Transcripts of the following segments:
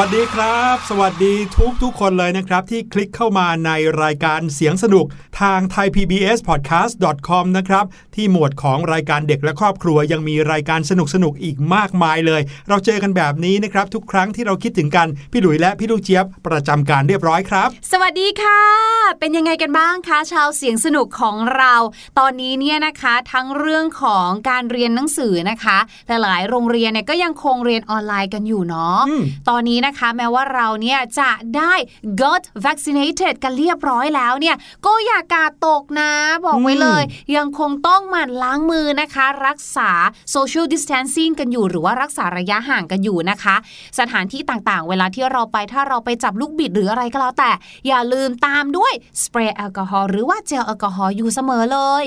วัสดีครับ สวัสดีทุกทุกคนเลยนะครับ ที่คลิกเข้ามาในรายการเสียงสนุก ทาง thaipbspodcast.com นะครับที่หมวดของรายการเด็กและครอบครัวยังมีรายการสนุกสนุกอีกมากมายเลย เราเจอกันแบบนี้นะครับทุกครั้งที่เราคิดถึงกัน พี่หลุยและพี่ลูกเจี๊ยบประจำการเรียบร้อยครับ สวัสดีค่ะ เป็นยังไงกันบ้างคะชาวเสียงสนุกของเรา ตอนนี้เนี่ยนะคะทั้งเรื่องของการเรียนหนังสือนะคะแต่หลายโรงเรียนเนี่ยก็ยังคงเรียนออนไลน์กันอยู่เนาะอืมตอนนี้นะคะแม้ว่าเราเนี่ยจะได้ got vaccinated กันเรียบร้อยแล้วเนี่ยก็อย่ากาดตกนะ บอกไว้เลย ยังคงต้องหมั่นล้างมือนะคะ รักษา social distancing กันอยู่หรือว่ารักษาระยะห่างกันอยู่นะคะ สถานที่ต่างๆ เวลาที่เราไปถ้าเราไปจับลูกบิดหรืออะไรก็แล้วแต่ อย่าลืมตามด้วยสเปรย์แอลกอฮอล์หรือว่าเจลแอลกอฮอล์อยู่เสมอเลย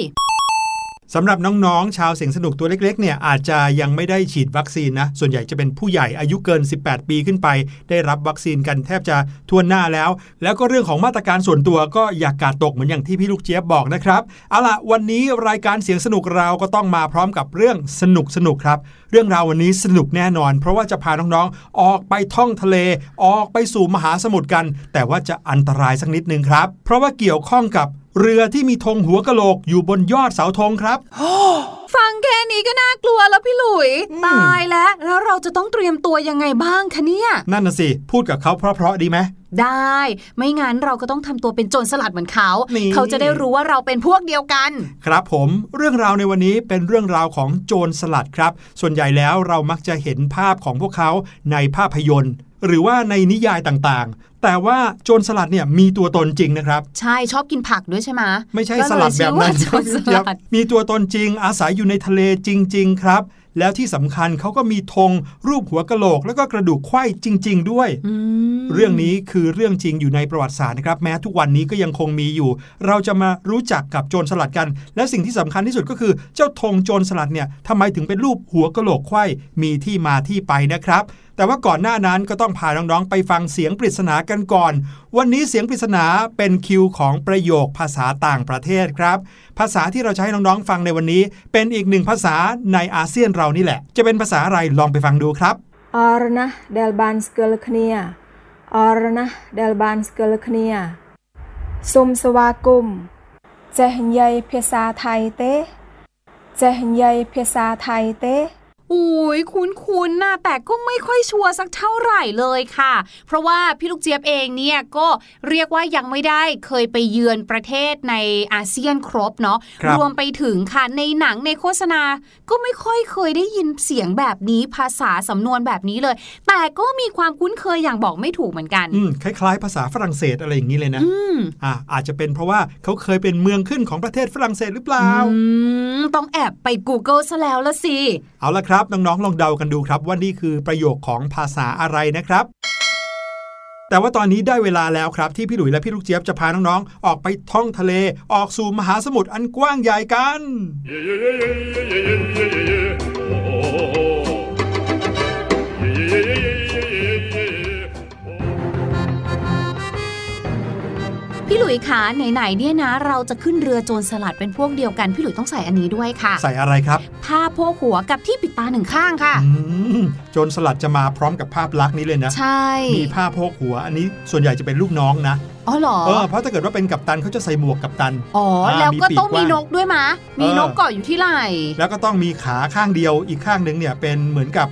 สำหรับน้องๆ ชาวเสียงสนุกตัวเล็กๆ เนี่ยอาจจะยังไม่ได้ฉีดวัคซีนนะ ส่วนใหญ่จะเป็นผู้ใหญ่อายุเกิน 18 ปีขึ้นไป ได้รับวัคซีนกันแทบจะทั่วหน้าแล้ว แล้วก็เรื่องของมาตรการส่วนตัวก็อย่ากกาดตกเหมือนอย่างที่พี่ลูกเจี๊ยบบอกนะครับ เอาล่ะวันนี้รายการเสียงสนุกเราก็ต้องมาพร้อมกับเรื่องสนุกสนุกๆครับ เรื่องราววันนี้สนุกแน่นอน เพราะว่าจะพาน้องๆ ออกไปท่องทะเล ออกไปสู่มหาสมุทรกัน แต่ว่าจะอันตรายสักนิดนึงครับ เพราะว่าเกี่ยวข้องกับ เรือที่มีธงหัวกะโหลกอยู่บนยอดเสาธงครับ ฟังแค่นี้ก็น่ากลัวแล้วพี่หลุยอืมตายแล้ว แล้วเราจะต้องเตรียมตัวยังไงบ้างคะเนี่ย นั่นน่ะสิ พูดกับเขาเพราะๆดีไหมได้ ไม่งั้นเราก็ต้องทำตัวเป็นโจรสลัดเหมือนเขานี่เขาจะได้รู้ว่าเราเป็นพวกเดียวกัน ครับผมเรื่องราวในวันนี้เป็นเรื่องราวของโจรสลัดครับ ส่วนใหญ่แล้วเรามักจะเห็นภาพของพวกเขาในภาพยนตร์หรือว่าในนิยายต่างๆ แต่ว่าโจรสลัดเนี่ยมีตัวตนจริงนะครับ ใช่ชอบกินผักด้วยใช่ไหมไม่ใช่ก็สเยลัดแบบนั้นชื่อว่าโจรสลัดมีตัวตนจริง อาศัยอยู่ในทะเลจริง ๆ ครับ แล้วที่สำคัญเขาก็มีธงรูปหัวกะโหลก แล้วก็กระดูกไขว้จริง ๆ ด้วยอืมเรื่องนี้คือเรื่องจริงอยู่ในประวัติศาสตร์นะครับ แม้ทุกวันนี้ก็ยังคงมีอยู่ เราจะมารู้จักกับโจรสลัดกัน และสิ่งที่สำคัญที่สุดก็คือเจ้าธงโจรสลัดเนี่ยทำไมถึงเป็นรูปหัวกะโหลกไขว้มีที่มาที่ไปนะครับ แต่ว่าก่อนหน้านั้นก็ต้องพาน้องๆ ไปฟังเสียงปริศนากันก่อน วันนี้เสียงปริศนาเป็นคิวของประโยคภาษาต่างประเทศครับ ภาษาที่เราใช้ให้น้องๆฟังในวันนี้ เป็นอีกหนึ่งภาษาในอาเซียนเรานี่แหละ จะเป็นภาษาอะไรลองไปฟังดูครับអរណាស់ដែលបានស្គាល់គ្នា អរណាស់ដែលបានស្គាល់គ្នា សូមស្វាគមន៍ចេះនិយាយភាសាថៃទេเจหนยัยภาษาไทยเต อุ้ยคุ้นๆนะแต่ก็ไม่ค่อยชัวร์สักเท่าไหร่เลยค่ะ เพราะว่าพี่ลูกเจี๊ยบเองเนี่ยก็เรียกว่ายังไม่ได้เคยไปเยือนประเทศในอาเซียนครบเนาะครับรวมไปถึงค่ะในหนังในโฆษณา ก็ไม่ค่อยเคยได้ยินเสียงแบบนี้ภาษาสำนวนแบบนี้เลย แต่ก็มีความคุ้นเคยอย่างบอกไม่ถูกเหมือนกันอืมคล้ายๆ ภาษาฝรั่งเศสอะไรอย่างนี้เลยนะอืมอะอาจจะเป็นเพราะว่าเขาเคยเป็นเมืองขึ้นของประเทศฝรั่งเศสหรือเปล่าอืมต้องแอบไป Google ซะแล้วละสิเอาละครับน้องๆ ลองเดากันดูครับว่านี่คือประโยคของภาษาอะไรนะครับ แต่ว่าตอนนี้ได้เวลาแล้วครับ ที่พี่หลุยและพี่ลูกเจี๊ยบจะพาน้องๆ ออกไปท่องทะเลออกสู่มหาสมุทรอันกว้างใหญ่กัน ลุยคะไหนๆเนี่ยนะ เราจะขึ้นเรือโจรสลัดเป็นพวกเดียวกัน พี่หลุยต้องใส่อันนี้ด้วยค่ะ ใส่อะไรครับผ้าโพกหัวกับที่ปิดตาหนึ่งข้างค่ะอืมโจรสลัดจะมาพร้อมกับภาพลักษณ์นี้เลยนะใช่มีผ้าโพกหัว อันนี้ส่วนใหญ่จะเป็นลูกน้องนะอ๋อเหรอเออเพราะถ้าเกิดว่าเป็นกัปตันเขาจะใส่หมวกกัปตัน อ๋ออ่าแล้วก็มีปีกต้องมีกว้างนกด้วยมะ มีเออนกเกาะอยู่ที่ไหล่ แล้วก็ต้องมีขาข้างเดียวอีกข้างหนึ่งเนี่ยเป็นเหมือนกับ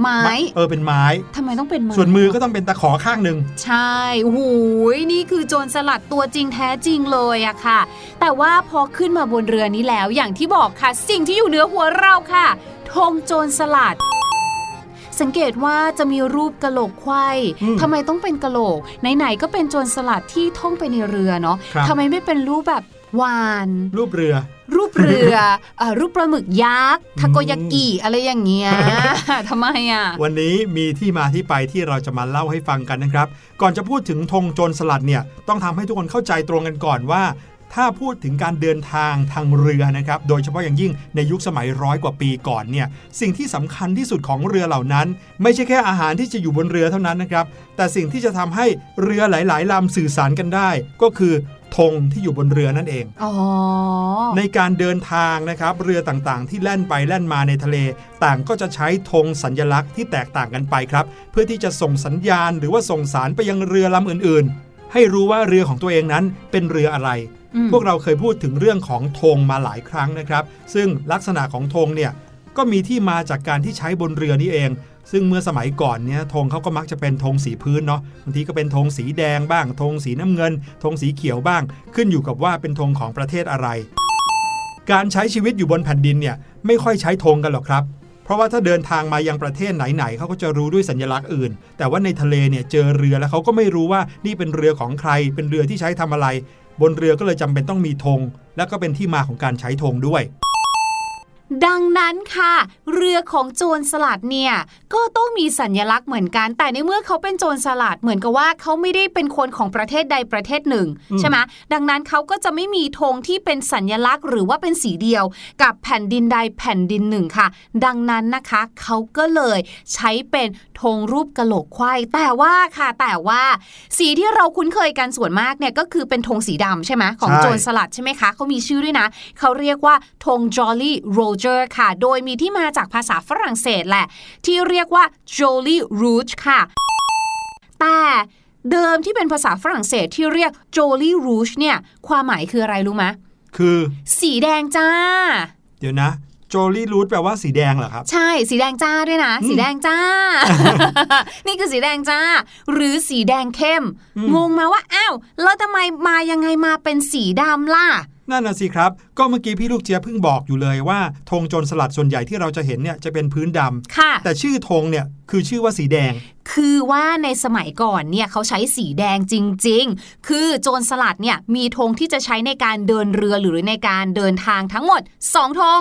ไม้ เออเป็นไม้ทำไมต้องเป็นไม้ส่วนมือก็ต้องเป็นตะขอข้างหนึ่งใช่โอ้โหนี่คือโจรสลัดตัวจริงแท้จริงเลยอะค่ะ แต่ว่าพอขึ้นมาบนเรือนี้แล้ว อย่างที่บอกค่ะ สิ่งที่อยู่เหนือหัวเราค่ะธงโจรสลัดสังเกตว่าจะมีรูปกะโหลกไขว้อืมทำไมต้องเป็นกะโหลก ไหนๆก็เป็นโจรสลัดที่ท่องไปในเรือเนาะครับทำไมไม่เป็นรูปแบบ วาน รูปเรือ รูปเรือเอ่อรูปปลาหมึกยักษ์ทาโกยากิอะไรอย่างเงี้ยทำไมอะ วันนี้มีที่มาที่ไปที่เราจะมาเล่าให้ฟังกันนะครับ ก่อนจะพูดถึงธงโจรสลัดเนี่ย ต้องทำให้ทุกคนเข้าใจตรงกันก่อนว่าถ้าพูดถึงการเดินทางทางเรือนะครับ โดยเฉพาะอย่างยิ่งในยุคสมัยร้อยกว่าปีก่อนเนี่ย สิ่งที่สำคัญที่สุดของเรือเหล่านั้น ไม่ใช่แค่อาหารที่จะอยู่บนเรือเท่านั้นนะครับ แต่สิ่งที่จะทำให้เรือหลาย ๆลำสื่อสารกันได้ ก็คือ ธธงที่อยู่บนเรือนั่นเองอ๋อในการเดินทางนะครับ เรือต่างๆ ที่แล่นไปแล่นมาในทะเล ต่างก็จะใช้ธงสัญลักษณ์ที่แตกต่างกันไปครับ เพื่อที่จะส่งสัญญาณ หรือว่าส่งสารไปยังเรือลำอื่นๆ ให้รู้ว่าเรือของตัวเองนั้นเป็นเรืออะไรอืมพวกเราเคยพูดถึงเรื่องของธงมาหลายครั้งนะครับ ซึ่งลักษณะของธงเนี่ยก็มีที่มาจากการที่ใช้บนเรือนี่เอง ซึ่งเมื่อสมัยก่อนเนี่ยธงเขาก็มักจะเป็นธงสีพื้นเนาะบางทีก็เป็นธงสีแดงบ้างธงสีน้ำเงินธงสีเขียวบ้าง ขึ้นอยู่กับว่าเป็นธงของประเทศอะไร การใช้ชีวิตอยู่บนแผ่นดินเนี่ยไม่ค่อยใช้ธงกันหรอกครับ เพราะว่าถ้าเดินทางมายังประเทศไหนๆเขาก็จะรู้ด้วยสัญลักษณ์อื่น แต่ว่าในทะเลเนี่ยเจอเรือแล้วเขาก็ไม่รู้ว่านี่เป็นเรือของใคร เป็นเรือที่ใช้ทำอะไร บนเรือก็เลยจำเป็นต้องมีธงและก็เป็นที่มาของการใช้ธงด้วย ดังนั้นค่ะ เรือของโจรสลัดเนี่ยก็ต้องมีสัญลักษณ์เหมือนกัน แต่ในเมื่อเขาเป็นโจรสลัดเหมือนกับว่าเขาไม่ได้เป็นคนของประเทศใดประเทศหนึ่งอืมใช่ไหมดังนั้นเขาก็จะไม่มีธงที่เป็นสัญลักษณ์ หรือว่าเป็นสีเดียว กับแผ่นดินใดแผ่นดินหนึ่งค่ะ ดังนั้นนะคะเขาก็เลยใช้เป็นธงรูปกะโหลกควายแต่ว่าค่ะแต่ว่า สีที่เราคุ้นเคยกันส่วนมากเนี่ยก็คือเป็นธงสีดำใช่ไหมของใช่โจรสลัดใช่ไหมคะเขามีชื่อด้วยนะเขาเรียกว่าธง Jolly Roger ค่ะ โดยมีที่มาจากภาษาฝรั่งเศสแหละ ที่เรียกว่า Jolly Rouge ค่ะ แต่เดิมที่เป็นภาษาฝรั่งเศสที่เรียก Jolly Rouge เนี่ย ความหมายคืออะไรรู้ไหมคือ สีแดงจ้า เดี๋ยวนะโจลี่รูทแปลว่าสีแดงเหรอครับ ใช่สีแดงจ้าด้วยนะ สีแดงจ้า นี่คือสีแดงจ้า หรือสีแดงเข้มอืมงงมาว่าอ้าวแล้วทำไมมายังไงมาเป็นสีดำล่ะ นั่นน่ะสิครับ ก็เมื่อกี้พี่ลูกเจี๊ยบเพิ่งบอกอยู่เลยว่าธงโจรสลัดส่วนใหญ่ที่เราจะเห็นเนี่ยจะเป็นพื้นดำค่ะแต่ชื่อธงเนี่ยคือชื่อว่าสีแดง คือว่าในสมัยก่อนเนี่ยเขาใช้สีแดงจริง ๆ คือโจรสลัดเนี่ยมีธงที่จะใช้ในการเดินเรือหรือในการเดินทางทั้งหมด2ธง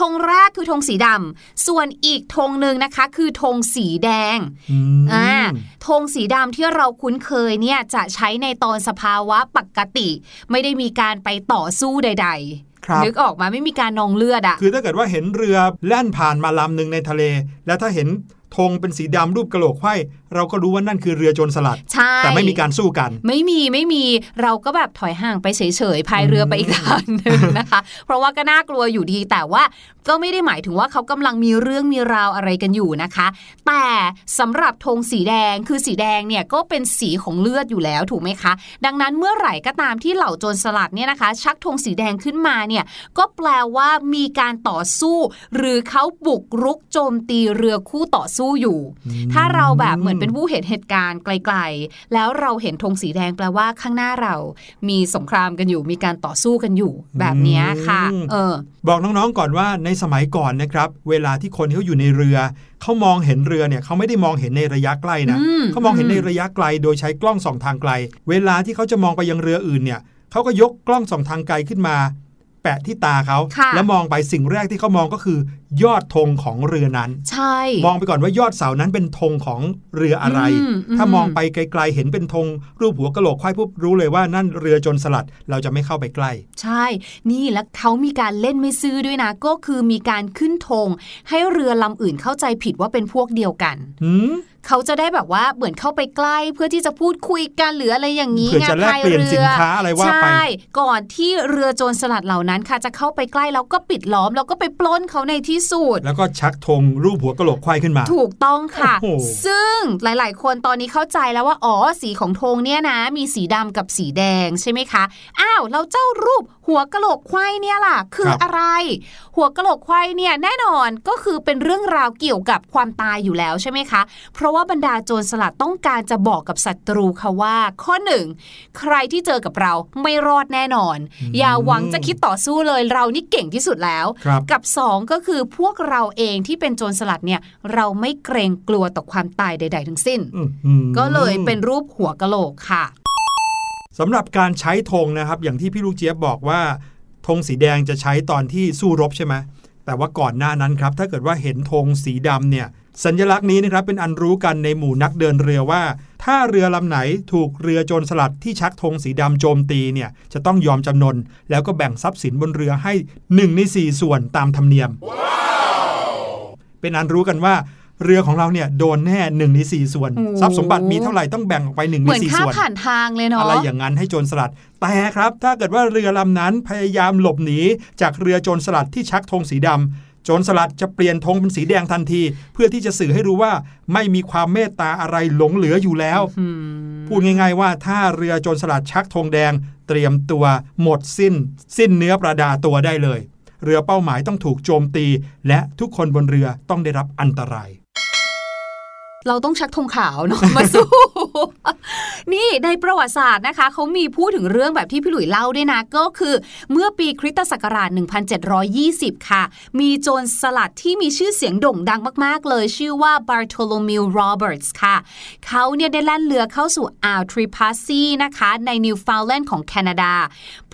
ธงแรกคือธงสีดำส่วนอีกธงหนึ่งนะคะคือธงสีแดงอืมอ่าธงสีดำที่เราคุ้นเคยเนี่ยจะใช้ในตอนสภาวะปกติ ไม่ได้มีการไปต่อสู้ใดครับๆนึกออกมาไม่มีการนองเลือดอะคือถ้าเกิดว่าเห็นเรือแล่นผ่านมาลำหนึ่งในทะเล แล้วถ้าเห็น ธงเป็นสีดำรูปกระโหลกไขว้เราก็รู้ว่านั่นคือเรือโจรสลัดใช่แต่ไม่มีการสู้กัน ไม่มีไม่มีเราก็แบบถอยห่างไปเฉยๆพายเรือไปอีกทางหนึ่งนะคะ เพราะว่าก็น่ากลัวอยู่ดีแต่ว่าก็ไม่ได้หมายถึงว่าเขากำลังมีเรื่องมีราวอะไรกันอยู่นะคะ แต่สำหรับธงสีแดงคือสีแดงเนี่ยก็เป็นสีของเลือดอยู่แล้วถูกไหมคะ ดังนั้นเมื่อไหร่ก็ตามที่เหล่าโจรสลัดเนี่ยนะคะ ชักธงสีแดงขึ้นมาเนี่ยก็แปลว่ามีการต่อสู้ หรือเขาบุกรุกโจมตีเรือคู่ต่อสู้อยู่ ถ้าเราแบบเหมือนเป็นผู้เห็นเหตุการณ์ไกล ๆ แล้วเราเห็นธงสีแดงแปลว่าข้างหน้าเรามีสงครามกันอยู่ มีการต่อสู้กันอยู่ แบบเนี้ยค่ะอืมเออ บอกน้องๆก่อนว่าในสมัยก่อนนะครับ เวลาที่คนเขาอยู่ในเรือเขามองเห็นเรือเนี่ยเขาไม่ได้มองเห็นในระยะใกล้นะอืมเขามองเห็นอืมในระยะไกลโดยใช้กล้องส่องทางไกล เวลาที่เขาจะมองไปยังเรืออื่นเนี่ยเขาก็ยกกล้องส่องทางไกลขึ้นมา แปะที่ตาเขาค่ะแล้วมองไปสิ่งแรกที่เขามองก็คือยอดธงของเรือนั้น ใช่ มองไปก่อนว่ายอดเสานั้นเป็นธงของเรืออะไรอืมอืมถ้ามองไปไกลๆเห็นเป็นธงรูปหัวกะโหลกควายปุ๊บรู้เลยว่านั่นเรือโจรสลัดเราจะไม่เข้าไปใกล้ ใช่ นี่แล้วเขามีการเล่นไม่ซื่อด้วยนะ ก็คือมีการขึ้นธงให้เรือลำอื่นเข้าใจผิดว่าเป็นพวกเดียวกันหืมเขาจะได้แบบว่าเหมือนเข้าไปใกล้ เพื่อที่จะพูดคุยกันหรืออะไรอย่างนี้เผื่อจะไงแลกเปลี่ยนพสินค้าอะไรว่าไปใช่ก่อนที่เรือโจรสลัดเหล่านั้นค่ะ จะเข้าไปใกล้แล้วก็ปิดล้อมแล้วก็ไปปล้นเขาในที่สุด แล้วก็ชักธงรูปหัวกะโหลกควายขึ้นมา ถูกต้องค่ะโอ้โหซึ่งหลาย ๆ คนตอนนี้เข้าใจแล้วว่า อ๋อ สีของธงเนี่ยนะ มีสีดำกับสีแดงใช่ไหมคะ อ้าวแล้วเจ้ารูปหัวกะโหลกควายเนี่ยล่ะ คืออะไร หัวกะโหลกควายเนี่ยแน่นอนก็คือเป็นเรื่องราวเกี่ยวกับความตายอยู่แล้วใช่ไหมคะ เพราะว่าบรรดาโจรสลัดต้องการจะบอกกับศัตรูค่ะว่า ข้อหนึ่งใครที่เจอกับเราไม่รอดแน่นอน อย่าหวังจะคิดต่อสู้เลยเรานี่เก่งที่สุดแล้วครับกับ 2 ก็คือพวกเราเองที่เป็นโจรสลัดเนี่ย เราไม่เกรงกลัวต่อความตายใด ๆ ทั้งสิ้นอื้อหือก็เลยเป็นรูปหัวกะโหลกค่ะสำหรับการใช้ธงนะครับ อย่างที่พี่ลูกเจี๊ยบบอกว่าธงสีแดงจะใช้ตอนที่สู้รบใช่ไหมแต่ว่าก่อนหน้านั้นครับ ถ้าเกิดว่าเห็นธงสีดำเนี่ยสัญลักษณ์นี้นะครับเป็นอันรู้กันในหมู่นักเดินเรือว่า ถ้าเรือลำไหนถูกเรือโจรสลัดที่ชักธงสีดำโจมตีเนี่ยจะต้องยอมจำนน แล้วก็แบ่งทรัพย์สินบนเรือให้ 1 ใน 4 ส่วนตามธรรมเนียม เป็นอันรู้กันว่าเรือของเราเนี่ยโดนแน่หนึ่งในสี่ส่วนโอ้ทรัพย์สมบัติมีเท่าไหร่ต้องแบ่งออกไปหนึ่งเหในมือนสี่ค่าส่วนผ่านทางเลยเนาะอะไรอย่างนั้นให้โจรสลัด แต่ครับ ถ้าเกิดว่าเรือลำนั้นพยายามหลบหนี จากเรือโจรสลัดที่ชักธงสีดำโจรสลัดจะเปลี่ยนธงเป็นสีแดงทันที เพื่อที่จะสื่อให้รู้ว่าไม่มีความเมตตาอะไรหลงเหลืออยู่แล้วอืมพูดง่าย ๆ ว่าถ้าเรือโจรสลัดชักธงแดง เตรียมตัวหมดสิ้น สิ้นเนื้อประดาตัวได้เลย เรือเป้าหมายต้องถูกโจมตี และทุกคนบนเรือต้องได้รับอันตราย เราต้องชักธงขาวเนาะมาสู้นี่ในประวัติศาสตร์นะคะเขามีพูดถึงเรื่องแบบที่พี่หลุยเล่าด้วยนะ ก็คือเมื่อปีคริสตศักราช 1720 ค่ะ มีโจรสลัดที่มีชื่อเสียงโด่งดังมาก ๆ เลย ชื่อว่า Bartholomew Roberts ค่ะ เขาเนี่ยได้แล่นเรือเข้าสู่อ่าวทริพาซีนะคะ ในนิวฟาวแลนด์ของแคนาดา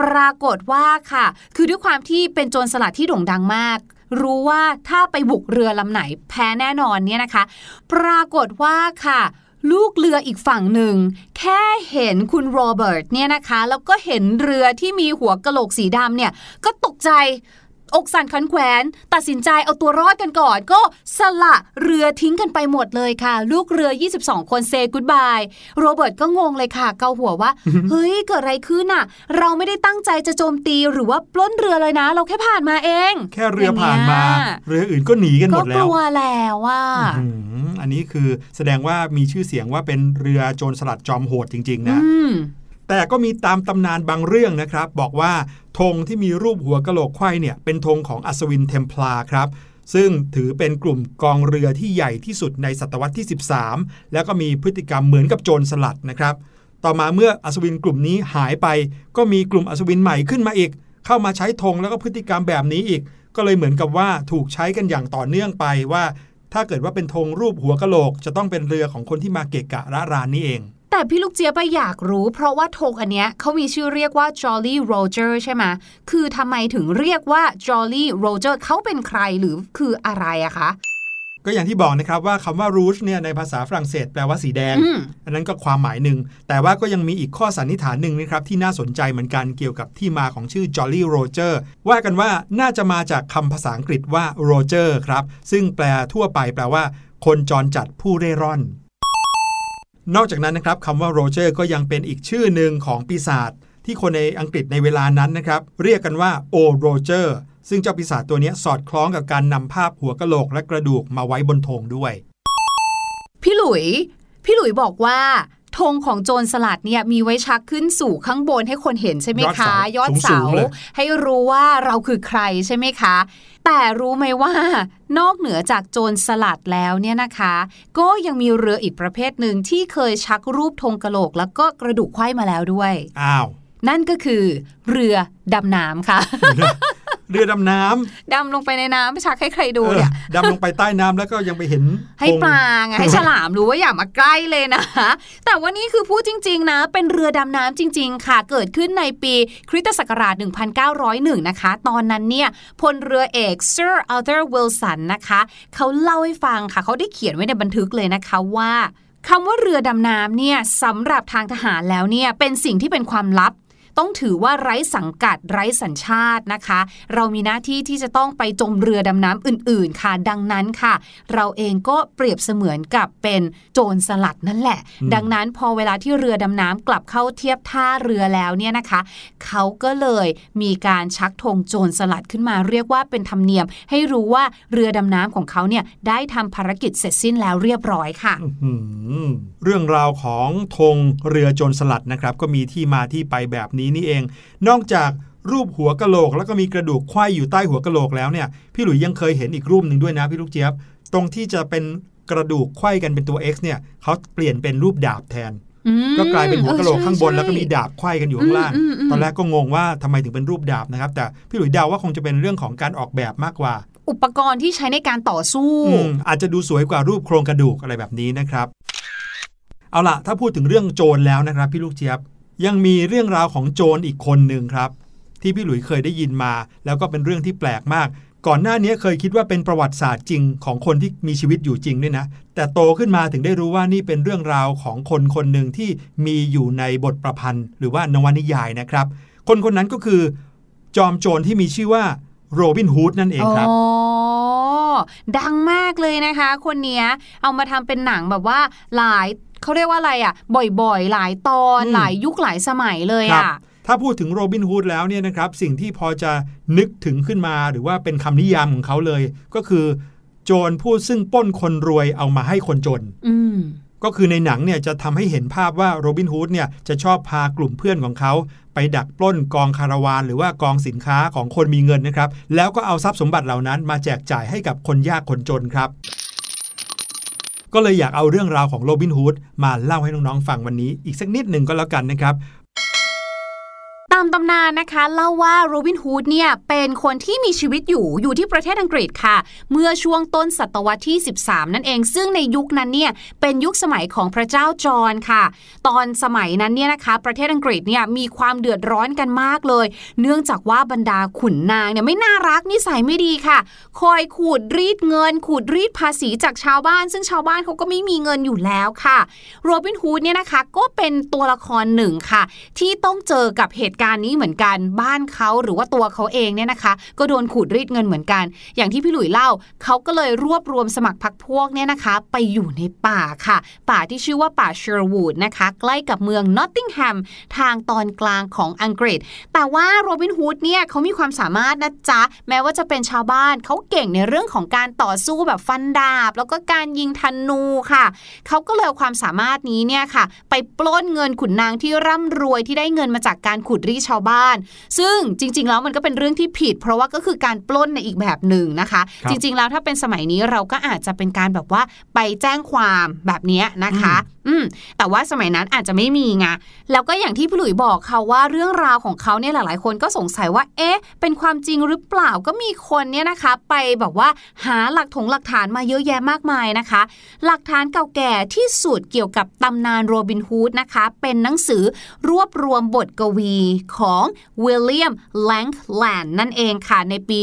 ปรากฏว่าค่ะ คือด้วยความที่เป็นโจรสลัดที่โด่งดังมาก รู้ว่าถ้าไปบุกเรือลำไหนแพ้แน่นอนเนี่ยนะคะ ปรากฏว่าค่ะลูกเรืออีกฝั่งหนึ่ง แค่เห็นคุณโรเบิร์ตเนี่ยนะคะ แล้วก็เห็นเรือที่มีหัวกะโหลกสีดำเนี่ย ก็ตกใจ อกสั่นขันแขวน ตัดสินใจเอาตัวรอดกันก่อน ก็สละเรือทิ้งกันไปหมดเลยค่ะ ลูกเรือ 22 คนเซกุดบายโรเบิร์ตก็งงเลยค่ะ เกาหัวว่า เฮ้ย เกิดอะไรขึ้นน่ะ เราไม่ได้ตั้งใจจะโจมตีหรือว่าปล้นเรือเลยนะ เราแค่ผ่านมาเอง แค่เรือผ่านมาอย่งเงี้ยเรืออื่นก็หนีกันหมก็ดกแล้วลัวแล้วว่าอืมอันนี้คือแสดงว่ามีชื่อเสียงว่าเป็นเรือโจรสลัดจอมโหดจริง ๆ นะอืม แต่ก็มีตามตำนานบางเรื่องนะครับ บอกว่าธงที่มีรูปหัวกะโหลกไขว้เนี่ยเป็นธงของอัศวินเทมพลาครับซึ่งถือเป็นกลุ่มกองเรือที่ใหญ่ที่สุดในศตวรรษที่ 13 แล้วก็มีพฤติกรรมเหมือนกับโจรสลัดนะครับ ต่อมาเมื่ออัศวินกลุ่มนี้หายไป ก็มีกลุ่มอัศวินใหม่ขึ้นมาอีก เข้ามาใช้ธงแล้วก็พฤติกรรมแบบนี้อีก ก็เลยเหมือนกับว่าถูกใช้กันอย่างต่อเนื่องไปว่า ถ้าเกิดว่าเป็นธงรูปหัวกะโหลก จะต้องเป็นเรือของคนที่มาเกะกะระรานนี่เอง แต่พี่ลูกเจี๊ยบอะอยากรู้ เพราะว่าธงอันเนี้ยเขามีชื่อเรียกว่า Jolly Roger ใช่ไหมคือทำไมถึงเรียกว่า Jolly Roger เขาเป็นใครหรือคืออะไรอะคะก็อย่างที่บอกนะครับว่าคำว่า rouge เนี่ยในภาษาฝรั่งเศสแปลว่าสีแดงอืมอันนั้นก็ความหมายหนึ่ง แต่ว่าก็ยังมีอีกข้อสันนิษฐานหนึ่งนะครับที่น่าสนใจเหมือนกันเกี่ยวกับที่มาของชื่อ Jolly Roger ว่ากันว่าน่าจะมาจากคำภาษาอังกฤษว่า Roger ครับ ซึ่งแปลทั่วไปแปลว่า คนจรจัดผู้เร่ร่อน นอกจากนั้นนะครับคำว่าโรเจอร์ก็ยังเป็นอีกชื่อหนึ่งของปีศาจที่คนในอังกฤษในเวลานั้นนะครับเรียกกันว่าโอโรเจอร์ซึ่งเจ้าปีศาจตัวนี้สอดคล้องกับการนำภาพหัวกะโหลกและกระดูกมาไว้บนธงด้วย พี่หลุย พี่หลุยบอกว่า ธงของโจรสลัดเนี่ยมีไว้ชักขึ้นสู่ข้างบนให้คนเห็นใช่ไหมคะยยออดดเสาเสาสูงๆเลยให้รู้ว่าเราคือใครใช่ไหมคะ แต่รู้ไหมว่านอกเหนือจากโจรสลัดแล้วเนี่ยนะคะ ก็ยังมีเรืออีกประเภทหนึ่งที่เคยชักรูปธงกะโหลก แล้วก็กระดูกไขว้มาแล้วด้วยอ้าวนั่นก็คือ เรือดำน้ำค่ะ เรือดำน้ำดำลงไปในน้ำไม่ชักให้ใครดูเออเนี่ยดำลงไปใต้น้ำแล้วก็ยังไปเห็น ให้ธงปลาไงให้ฉลามรู้ว่าอย่ามาใกล้เลยนะ แต่ว่านี่คือพูดจริง ๆ นะ เป็นเรือดำน้ำจริง ๆ ค่ะ เกิดขึ้นในปีคริสตศักราช 1901 นะคะ ตอนนั้นเนี่ยพลเรือเอก Sir Arthur Wilson นะคะเขาเล่าให้ฟังค่ะเขาได้เขียนไว้ในบันทึกเลยนะคะว่าคำว่าเรือดำน้ำเนี่ยสำหรับทางทหารแล้วเนี่ยเป็นสิ่งที่เป็นความลับ ต้องถือว่าไร้สังกัดไร้สัญชาตินะคะ เรามีหน้าที่ที่จะต้องไปจมเรือดำน้ำอื่น ๆ ค่ะ ดังนั้นค่ะ เราเองก็เปรียบเสมือนกับเป็นโจรสลัดนั่นแหละ ดังนั้นพอเวลาที่เรือดำน้ำกลับเข้าเทียบท่าเรือแล้วเนี่ยนะคะ เขาก็เลยมีการชักธงโจรสลัดขึ้นมาเรียกว่าเป็นธรรมเนียม ให้รู้ว่าเรือดำน้ำของเขาเนี่ยได้ทำภารกิจเสร็จสิ้นแล้วเรียบร้อยค่ะอืมเรื่องราวของธงเรือโจรสลัดนะครับ ก็มีที่มาที่ไปแบบนี้นี่เอง นอกจากรูปหัวกะโหลก แล้วก็มีกระดูกไขว้อยู่ใต้หัวกะโหลกแล้วเนี่ยพี่หลุยยังเคยเห็นอีกรูปหนึ่งด้วยนะพี่ลูกเจี๊ยบ ตรงที่จะเป็นกระดูกไขว้กันเป็นตัว X เนี่ยเขาเปลี่ยนเป็นรูปดาบแทนอืมก็กลายเป็นหัวกะโหลกเออใช่ข้างบนใช่แล้วก็มีดาบไขว้กันอยู่ข้างล่างอืมอืมอืมตอนแรกก็งงว่าทำไมถึงเป็นรูปดาบนะครับ แต่พี่หลุยเดาว่าคงจะเป็นเรื่องของการออกแบบมากกว่า อุปกรณ์ที่ใช้ในการต่อสู้อืมอาจจะดูสวยกว่ารูปโครงกระดูกอะไรแบบนี้นะครับเอาล่ะถ้าพูดถึงเรื่องโจรแล้วนะครับ พี่ลูกเจี๊ยบ ยังมีเรื่องราวของโจรอีกคนหนึ่งครับ ที่พี่หลุยเคยได้ยินมา แล้วก็เป็นเรื่องที่แปลกมาก ก่อนหน้านี้เคยคิดว่าเป็นประวัติศาสตร์จริงของคนที่มีชีวิตอยู่จริงด้วยนะ แต่โตขึ้นมาถึงได้รู้ว่านี่เป็นเรื่องราวของคนคนหนึ่งที่มีอยู่ในบทประพันธ์ หรือว่านวนิยายนะครับ คนคนนั้นก็คือ จอมโจรที่มีชื่อว่าโรบินฮูดนั่นเองครับอ๋อ ดังมากเลยนะคะ คนนี้เอามาทำเป็นหนังแบบว่าหลาย เขาเรียกว่าอะไรอะ บ่อยๆ หลายตอนอืมหลายยุคหลายสมัยเลยครับอะถ้าพูดถึงโรบินฮูดแล้วเนี่ยนะครับสิ่งที่พอจะนึกถึงขึ้นมาหรือว่าเป็นคำนิยามของเขาเลย ก็คือ โจรผู้ซึ่งปล้นคนรวยเอามาให้คนจนอืมก็คือในหนังเนี่ยจะทำให้เห็นภาพว่าโรบินฮูดเนี่ยจะชอบพากลุ่มเพื่อนของเขาไปดักปล้นกองคาราวาน หรือว่ากองสินค้าของคนมีเงินนะครับ แล้วก็เอาทรัพย์สมบัติเหล่านั้นมาแจกจ่ายให้กับคนยากคนจนครับ ก็เลยอยากเอาเรื่องราวของโรบินฮูดมาเล่าให้น้องๆฟังวันนี้อีกสักนิดหนึ่งก็แล้วกันนะครับ ตามตำนานนะคะเล่าว่าโรบินฮูดเนี่ยเป็นคนที่มีชีวิตอยู่อยู่ที่ประเทศอังกฤษค่ะ เมื่อช่วงต้นศตวรรษที่ 13 นั่นเอง ซึ่งในยุคนั้นเนี่ยเป็นยุคสมัยของพระเจ้าจอห์นค่ะ ตอนสมัยนั้นเนี่ยนะคะประเทศอังกฤษเนี่ยมีความเดือดร้อนกันมากเลย เนื่องจากว่าบรรดาขุนนางเนี่ยไม่น่ารักนิสัยไม่ดีค่ะ คอยขูดรีดเงิน ขูดรีดภาษีจากชาวบ้าน ซึ่งชาวบ้านเขาก็ไม่มีเงินอยู่แล้วค่ะโรบินฮูดเนี่ยนะคะก็เป็นตัวละครหนึ่งค่ะ ที่ต้องเจอกับเหตุการณ์นี้เหมือนกันบ้านเขาหรือว่าตัวเขาเองเนี่ยนะคะ ก็โดนขูดรีดเงินเหมือนกัน อย่างที่พี่หลุยเล่าเขาก็เลยรวบรวมสมัครพรรคพวกเนี่ยนะคะ ไปอยู่ในป่าค่ะ ป่าที่ชื่อว่าป่าเชอร์วูดนะคะ ใกล้กับเมืองนอตติงแฮมทางตอนกลางของอังกฤษ แต่ว่าโรบินฮูดเนี่ยเขามีความสามารถนะจ๊ะ แม้ว่าจะเป็นชาวบ้านเขาเก่งในเรื่องของการต่อสู้แบบฟันดาบ แล้วก็การยิงธนูค่ะเขาก็เลยเอาความสามารถนี้เนี่ยค่ะ ไปปล้นเงินขุนนางที่ร่ำรวยที่ได้เงินมาจากการขุดรีดชาวบ้าน ซึ่งจริง ๆ แล้วมันก็เป็นเรื่องที่ผิด เพราะว่าก็คือการปล้นในอีกแบบหนึ่งนะคะครับจริง ๆ แล้วถ้าเป็นสมัยนี้เราก็อาจจะเป็นการแบบว่าไปแจ้งความแบบเนี้ยนะคะ อืมแต่ว่าสมัยนั้นอาจจะไม่มีไงแล้วก็อย่างที่พี่หลุยบอกค่ะว่าเรื่องราวของเขาเนี่ยหลาย ๆ คนก็สงสัยว่า เอ๊ะ เป็นความจริงหรือเปล่าก็มีคนเนี่ยนะคะ ไปแบบว่าหาหลักถงหลักฐานมาเยอะแยะมากมายนะคะ หลักฐานเก่าแก่ที่สุดเกี่ยวกับตำนานโรบินฮูดนะคะ เป็นหนังสือรวบรวมบทกวีของวิลเลียมแลงแลนด์นั่นเองค่ะ ในปี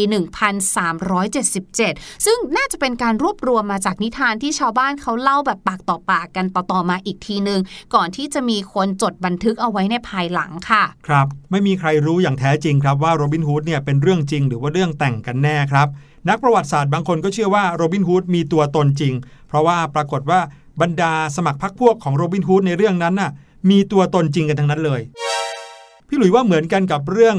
1377 ซึ่งน่าจะเป็นการรวบรวมมาจากนิทานที่ชาวบ้านเขาเล่าแบบปากต่อปากกันต่อๆมาอีกทีนึง ก่อนที่จะมีคนจดบันทึกเอาไว้ในภายหลังค่ะ ครับ ไม่มีใครรู้อย่างแท้จริงครับว่าโรบินฮูดเนี่ยเป็นเรื่องจริงหรือว่าเรื่องแต่งกันแน่ครับ นักประวัติศาสตร์บางคนก็เชื่อว่าโรบินฮูดมีตัวตนจริง เพราะว่าปรากฏว่าบรรดาสมัครพรรคพวกของโรบินฮูดในเรื่องนั้นน่ะมีตัวตนจริงกันทั้งนั้นเลย พี่หลุยว่าเหมือนกันกับเรื่อง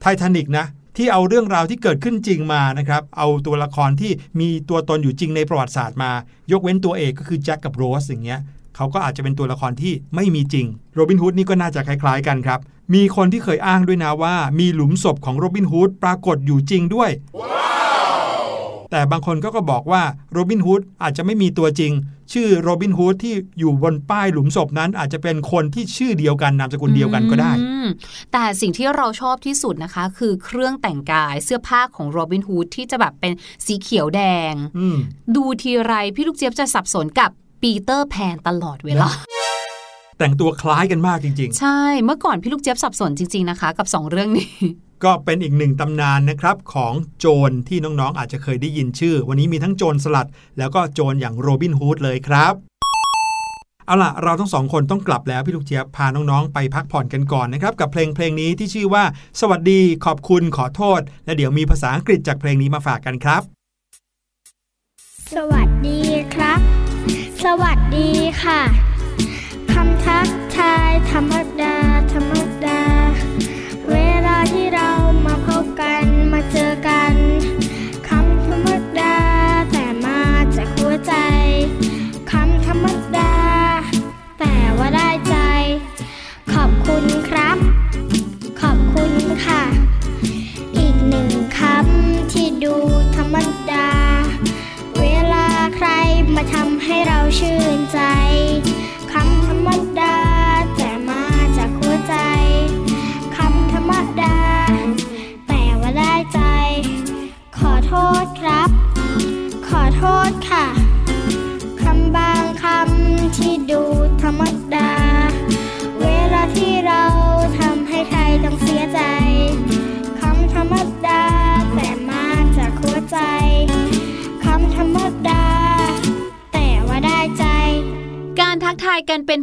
ไททานิกนะที่เอาเรื่องราวที่เกิดขึ้นจริงมานะครับ เอาตัวละครที่มีตัวตนอยู่จริงในประวัติศาสตร์มา ยกเว้นตัวเอกก็คือแจ็คกับโรสอย่างเงี้ยเขาก็อาจจะเป็นตัวละครที่ไม่มีจริงโรบินฮูดนี่ก็น่าจะคล้าย ๆ กันครับ มีคนที่เคยอ้างด้วยนะว่า มีหลุมศพของโรบินฮูดปรากฏอยู่จริงด้วย แต่บางคนก็ก็บอกว่าโรบินฮูดอาจจะไม่มีตัวจริง ชื่อโรบินฮูดที่อยู่บนป้ายหลุมศพนั้น อาจจะเป็นคนที่ชื่อเดียวกันนามสกุลเดียวกันก็ได้อืมแต่สิ่งที่เราชอบที่สุดนะคะ คือเครื่องแต่งกายเสื้อผ้าของโรบินฮูดที่จะแบบเป็นสีเขียวแดงอืมดูทีไรพี่ลูกเจี๊ยบจะสับสนกับปีเตอร์แพนตลอดเวลาแต่งตัวคล้ายกันมากจริงใช่ เมื่อก่อนพี่ลูกเจี๊ยบสับสนจริง ๆ นะคะ กับ 2 เรื่องนี้ๆ ก็เป็นอีกหนึ่งตำนานนะครับของโจรที่น้องๆ อาจจะเคยได้ยินชื่อ วันนี้มีทั้งโจรสลัด แล้วก็โจรอย่างโรบินฮูดเลยครับ เอาล่ะ เราทั้งสองคนต้องกลับแล้วพี่ลูกเจี๊ยบพาน้องๆ ไปพักผ่อนกันก่อนนะครับ กับเพลงเพลงนี้ที่ชื่อว่า สวัสดีขอบคุณขอโทษ และเดี๋ยวมีภาษาอังกฤษจากเพลงนี้มาฝากกันครับ สวัสดีครับ สวัสดีค่ะคำทักทายธรรมดาธรรมดา กันมาเจอกันคำธรรมดาแต่มาจากหัวใจคำธรรมดา แต่ว่าได้ใจ ขอบคุณครับ ขอบคุณค่ะ อีกหนึ่งคำที่ดูธรรมดา เวลาใครมาทำให้เราชื่นใจ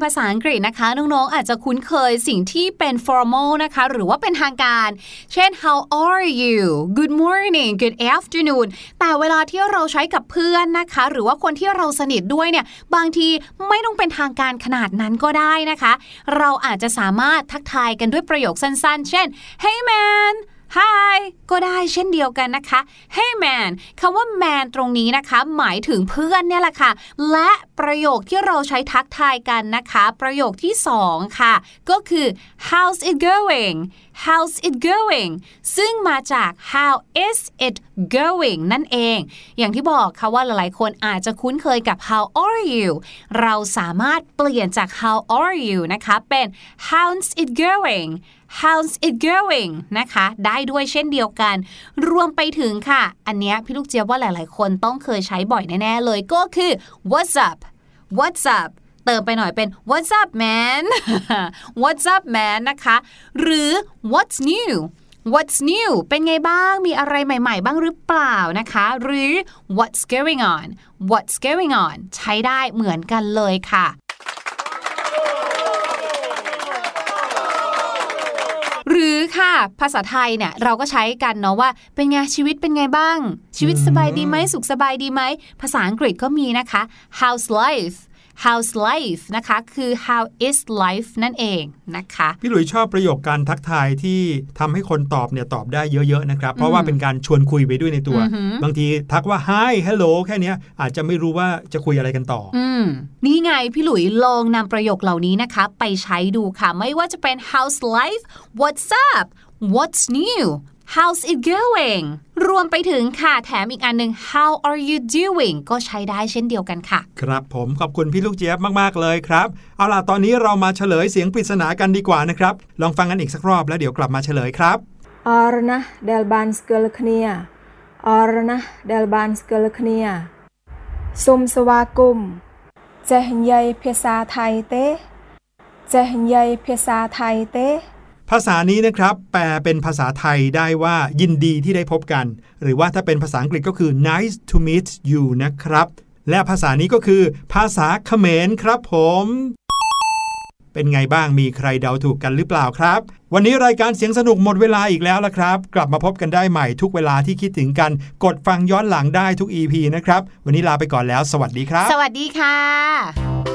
ภาษาอังกฤษนะคะ น้องๆ อาจจะคุ้นเคยสิ่งที่เป็น formal นะคะ หรือว่าเป็นทางการ เช่น how are you good morning good afternoon แต่เวลาที่เราใช้กับเพื่อนนะคะ หรือว่าคนที่เราสนิทด้วยเนี่ย บางทีไม่ต้องเป็นทางการขนาดนั้นก็ได้นะคะ เราอาจจะสามารถทักทายกันด้วยประโยคสั้นๆ เช่น hey man Hi ก็ได้เช่นเดียวกันนะคะ Hey man คำว่า man ตรงนี้นะคะ หมายถึงเพื่อนเนี่ยแหละค่ะ และประโยคที่เราใช้ทักทายกันนะคะ ประโยคที่สองค่ะ ก็คือ how's it going how's it going ซึ่งมาจาก how is it going นั่นเอง อย่างที่บอกค่ะว่าหลายๆ คนอาจจะคุ้นเคยกับ how are you เราสามารถเปลี่ยนจาก how are you นะคะ เป็น how's it going how's it going นะคะ ได้ด้วยเช่นเดียวกัน รวมไปถึงค่ะ อันเนี้ยพี่ลูกเจี๊ยบว่าหลายๆ คนต้องเคยใช้บ่อยแน่ ๆ เลยก็คือ what's up what's up เติมไปหน่อยเป็น what's up man what's up man นะคะ หรือ what's new What's new เป็นไงบ้าง มีอะไรใหม่ ๆ บ้างหรือเปล่านะคะ หรือ What's going on What's going on ใช้ได้เหมือนกันเลยค่ะ หรือ ค่ะ ภาษาไทยเนี่ยเราก็ใช้กันเนาะว่า เป็นไงชีวิตเป็นไงบ้าง ชีวิตสบายดีไหมสุขสบายดีไหมภาษาอังกฤษก็มีนะคะ how's life how's life นะคะคือ how is life นั่นเองนะคะ พี่หลุยชอบประโยคการทักทายที่ทำให้คนตอบเนี่ยตอบได้เยอะๆนะครับ เพราะว่าเป็นการชวนคุยไปด้วยในตัวอือหือบางทีทักว่า hi hello แค่เนี้ยอาจจะไม่รู้ว่าจะคุยอะไรกันต่อออืมนี่ไงพี่หลุยลองนำประโยคเหล่านี้นะคะ ไปใช้ดูค่ะ ไม่ว่าจะเป็น how's life what's up what's new How's it going รวมไปถึงค่ะ แถมอีกอันหนึ่ง How are you doing ก็ใช้ได้เช่นเดียวกันค่ะ ครับผมขอบคุณพี่ลูกเจี๊ยบมาก ๆ เลยครับ เอาล่ะ ตอนนี้เรามาเฉลยเสียงปริศนากันดีกว่านะครับ ลองฟังกันอีกสักรอบแล้วเดี๋ยวกลับมาเฉลยครับអរណាស់ដែលបានស្គាល់គ្នា អរណាស់ដែលបានស្គាល់គ្នា សូមស្វាគមន៍ ចេះនិយាយភាសាថៃទេเจหนยเพษาไทยเต ภาษานี้นะครับ แปลเป็นภาษาไทยได้ว่ายินดีที่ได้พบกัน หรือว่าถ้าเป็นภาษาอังกฤษก็คือ nice to meet you นะครับ และภาษานี้ก็คือ ภาษาเขมรครับผม เป็นไงบ้างมีใครเดาถูกกันหรือเปล่าครับ วันนี้รายการเสียงสนุกหมดเวลาอีกแล้วละครับ กลับมาพบกันได้ใหม่ทุกเวลาที่คิดถึงกัน กดฟังย้อนหลังได้ทุก EP นะครับ วันนี้ลาไปก่อนแล้ว สวัสดีครับ สวัสดีค่ะ